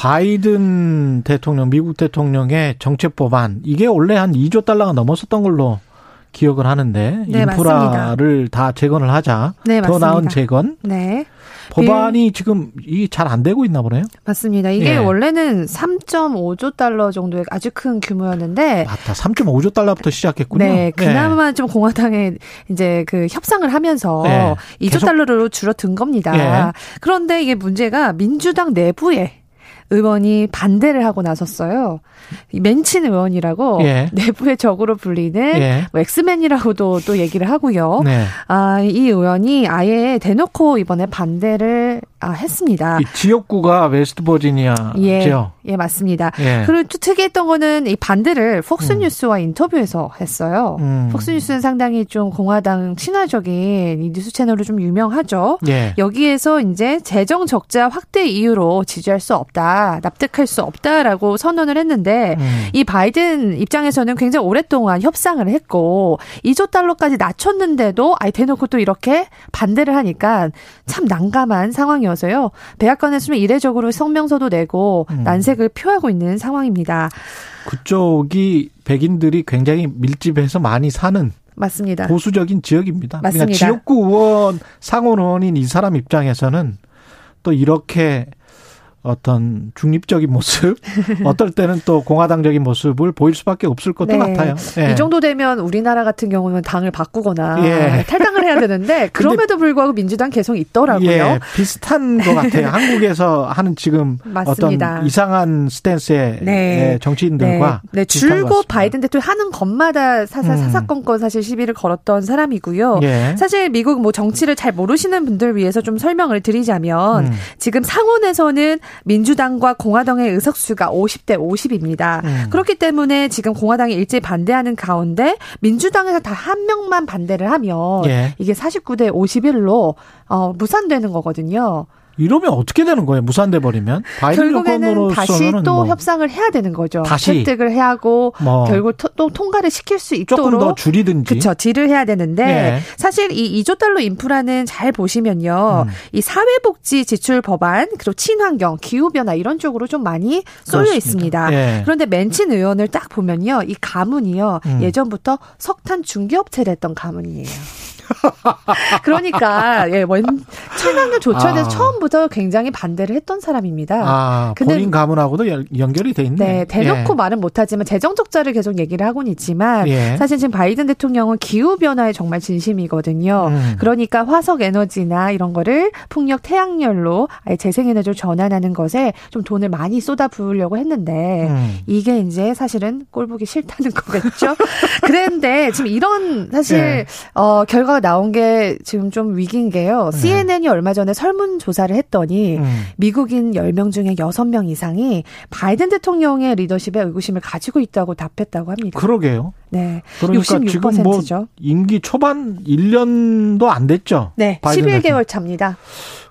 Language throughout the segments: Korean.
바이든 대통령, 미국 대통령의 정책 법안 이게 원래 한 2조 달러가 넘었었던 걸로 기억을 하는데 네, 인프라를 다 재건을 하자. 네, 더 맞습니다. 나은 재건. 네. 법안이 지금 이잘안 되고 있나 보네요. 맞습니다. 이게 예. 원래는 3.5조 달러 정도의 아주 큰 규모였는데 맞다. 3.5조 달러부터 시작했군요. 네, 예. 그나마 좀 공화당에 이제 그 협상을 하면서 네. 2조 계속- 달러로 줄어든 겁니다. 예. 그런데 이게 문제가 민주당 내부에 의원이 반대를 하고 나섰어요. 이 맨친 의원이라고 예. 내부의 적으로 불리는 예. 뭐 엑스맨이라고도 또 얘기를 하고요. 네. 아, 이 의원이 아예 대놓고 이번에 반대를 아, 했습니다. 이 지역구가 웨스트 버지니아죠. 예, 예, 맞습니다. 예. 그리고 또 특이했던 거는 이 반대를 폭스뉴스와 인터뷰에서 했어요. 음. 폭스뉴스는 상당히 좀 공화당 친화적인 이 뉴스 채널로 좀 유명하죠. 예. 여기에서 이제 재정 적자 확대 이유로 지지할 수 없다, 납득할 수 없다라고 선언을 했는데 음. 이 바이든 입장에서는 굉장히 오랫동안 협상을 했고 2조 달러까지 낮췄는데도 아예 대놓고 또 이렇게 반대를 하니까 참 난감한 상황이 어서요. 백악관에서는 이례적으로 성명서도 내고 음. 난색을 표하고 있는 상황입니다. 그쪽이 백인들이 굉장히 밀집해서 많이 사는 맞습니다. 보수적인 지역입니다. 그러니까 맞습니다. 지역구 의원, 상원 의원인 이 사람 입장에서는 또 이렇게 어떤 중립적인 모습, 어떨 때는 또 공화당적인 모습을 보일 수밖에 없을 것도 네. 같아요. 예. 이 정도 되면 우리나라 같은 경우는 당을 바꾸거나 예. 탈당을 해야 되는데 그럼에도 불구하고 민주당 계속 있더라고요. 예, 비슷한 것 같아요. 한국에서 하는 지금 맞습니다. 어떤 이상한 스탠스의 네. 예, 정치인들과 네, 네 줄곧. 바이든 대통령 하는 것마다 사사, 음. 사사건건 사실 시비를 걸었던 사람이고요. 예. 사실 미국 뭐 정치를 잘 모르시는 분들 위해서 좀 설명을 드리자면 음. 지금 상원에서는 민주당과 공화당의 의석수가 50대 50입니다. 음. 그렇기 때문에 지금 공화당이 일제히 반대하는 가운데 민주당에서 다 한 명만 반대를 하면 예. 이게 49대 51로 어, 무산되는 거거든요. 이러면 어떻게 되는 거예요? 무산돼 버리면 결국에는 다시 또 뭐 협상을 해야 되는 거죠. 다시. 설득을 해야 하고 뭐 결국 토- 또 통과를 시킬 수 있도록 조금 더 줄이든지. 그렇죠. 딜을 해야 되는데 예. 사실 이 2조 달러 인프라는 잘 보시면요. 음. 이 사회복지 지출 법안 그리고 친환경, 기후 변화 이런 쪽으로 좀 많이 쏠려 그렇습니다. 있습니다. 예. 그런데 맨친 의원을 딱 보면요. 이 가문이요. 음. 예전부터 석탄 중개업체를 했던 가문이에요. 그러니까 예, 원 친환경 조처에 대해서 아. 처음부터 굉장히 반대를 했던 사람입니다. 아, 근데- 본인 가문하고도 연- 연결이 돼 있네. 네, 대놓고 예. 말은 못하지만 재정 적자를 계속 얘기를 하고는 있지만 예. 사실 지금 바이든 대통령은 기후 변화에 정말 진심이거든요. 음. 그러니까 화석 에너지나 이런 거를 풍력 태양열로 아예 재생에너지로 전환하는 것에 좀 돈을 많이 쏟아 부으려고 했는데 음. 이게 이제 사실은 꼴보기 싫다는 거겠죠. 그런데 지금 이런 사실 예. 어 결과가 나온 게 지금 좀 위기인 게요. 네. CNN이 얼마 전에 설문 조사를 했더니 음. 미국인 10명 중에 6명 이상이 바이든 대통령의 리더십에 의구심을 가지고 있다고 답했다고 합니다. 그러게요. 네. 그러니까 지금 뭐 66%죠. 임기 초반 1년도 안 됐죠. 네. 바이든 11개월 차입니다.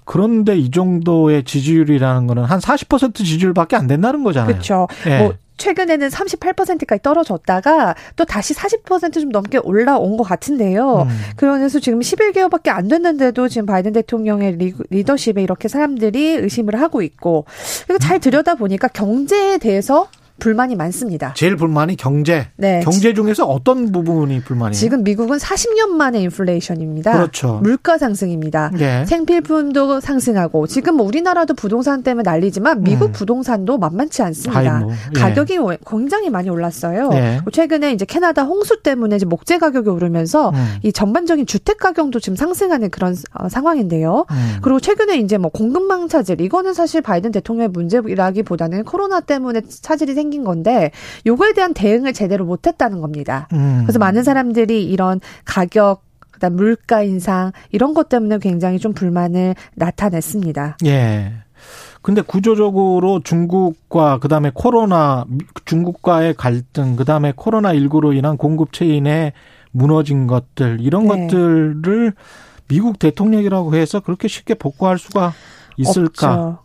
그런데 이 정도의 지지율이라는 거는 한 40% 지지율밖에 안 된다는 거잖아요. 그렇죠. 예. 뭐 최근에는 38%까지 떨어졌다가 또 다시 40%좀 넘게 올라온 것 같은데요. 음. 그래서 지금 11개월밖에 안 됐는데도 지금 바이든 대통령의 리, 리더십에 이렇게 사람들이 의심을 하고 있고 그리고 잘 들여다 보니까 경제에 대해서 불만이 많습니다. 제일 불만이 경제. 네. 경제 중에서 어떤 부분이 불만이에요? 지금 미국은 40년 만에 인플레이션입니다. 그렇죠. 물가 상승입니다. 예. 생필품도 상승하고 지금 뭐 우리나라도 부동산 때문에 난리지만 미국 음. 부동산도 만만치 않습니다. 아이, 뭐, 예. 가격이 굉장히 많이 올랐어요. 예. 최근에 이제 캐나다 홍수 때문에 이제 목재 가격이 오르면서 음. 이 전반적인 주택 가격도 지금 상승하는 그런 어, 상황인데요. 음. 그리고 최근에 이제 뭐 공급망 차질 이거는 사실 바이든 대통령의 문제라기보다는 코로나 때문에 차질이 생긴 건데 요거에 대한 대응을 제대로 못했다는 겁니다. 음. 그래서 많은 사람들이 이런 가격 그다음 물가 인상 이런 것 때문에 굉장히 좀 불만을 나타냈습니다. 예. 근데 구조적으로 중국과 그다음에 코로나 중국과의 갈등 그다음에 코로나 19로 인한 공급 체인에 무너진 것들 이런 네. 것들을 미국 대통령이라고 해서 그렇게 쉽게 복구할 수가 있을까? 없죠.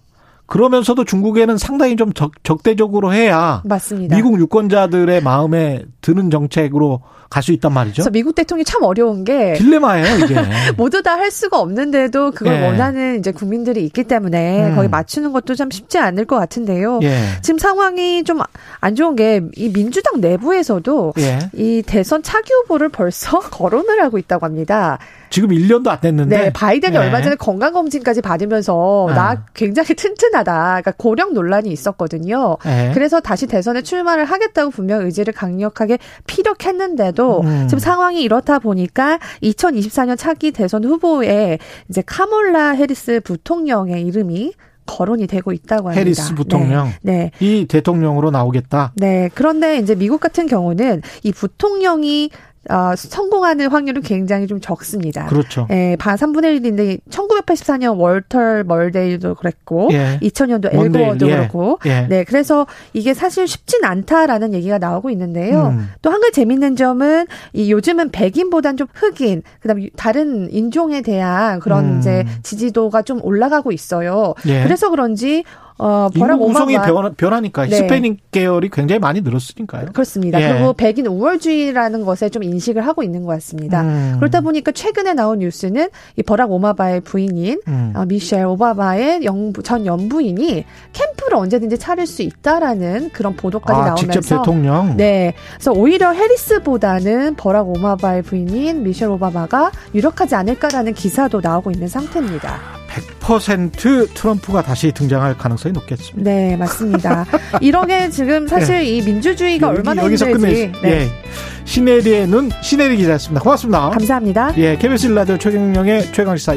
그러면서도 중국에는 상당히 좀 적, 적대적으로 해야 맞습니다. 미국 유권자들의 마음에 드는 정책으로 갈 수 있단 말이죠. 그래서 미국 대통령이 참 어려운 게 딜레마예요, 이게. 모두 다 할 수가 없는데도 그걸 예. 원하는 이제 국민들이 있기 때문에 음. 거기 맞추는 것도 참 쉽지 않을 것 같은데요. 예. 지금 상황이 좀 안 좋은 게 이 민주당 내부에서도 예. 이 대선 차기 후보를 벌써 거론을 하고 있다고 합니다. 지금 1년도 안 됐는데. 네, 바이든이 예. 얼마 전에 건강검진까지 받으면서 아. 나 굉장히 튼튼하다. 그러니까 고령 논란이 있었거든요. 예. 그래서 다시 대선에 출마를 하겠다고 분명 의지를 강력하게 피력했는데도 음. 지금 상황이 이렇다 보니까 2024년 차기 대선 후보에 이제 카몰라 해리스 부통령의 이름이 거론이 되고 있다고 합니다. 해리스 부통령. 네. 네. 이 대통령으로 나오겠다. 네. 그런데 이제 미국 같은 경우는 이 부통령이 어, 성공하는 확률은 굉장히 좀 적습니다. 그렇죠. 예, 반 3분의 1인데 1984년 월터 멀데일도 그랬고 예. 2000년도 먼데일, 엘고어도 예. 그렇고 예. 네, 그래서 이게 사실 쉽진 않다라는 얘기가 나오고 있는데요. 음. 또한 가지 재밌는 점은 이 요즘은 백인보단 좀 흑인, 그다음에 다른 인종에 대한 그런 음. 이제 지지도가 좀 올라가고 있어요. 예. 그래서 그런지 어 버락 인구 구성이 변하, 변하니까 네. 히스패닉 계열이 굉장히 많이 늘었으니까요. 그렇습니다. 예. 그리고 백인 우월주의라는 것에 좀 인식을 하고 있는 것 같습니다. 음. 그렇다 보니까 최근에 나온 뉴스는 이 버락 오바마의 부인인 음. 어, 미셸 오바마의 영부, 전 연부인이 캠프를 언제든지 차릴 수 있다라는 그런 보도까지 아, 나오면서 직접 대통령. 네, 그래서 오히려 해리스보다는 버락 오바마의 부인인 미셸 오바마가 유력하지 않을까라는 기사도 나오고 있는 상태입니다. 100% 트럼프가 다시 등장할 가능성이 높겠습니다. 네, 맞습니다. 이러게 지금 사실 이 민주주의가 얼마나 네. 여기서 힘들지. 끝내. 예. 시네리의 눈, 시네리 기자였습니다. 고맙습니다. 감사합니다. 예, KBS 라디오 최경영의 최강시사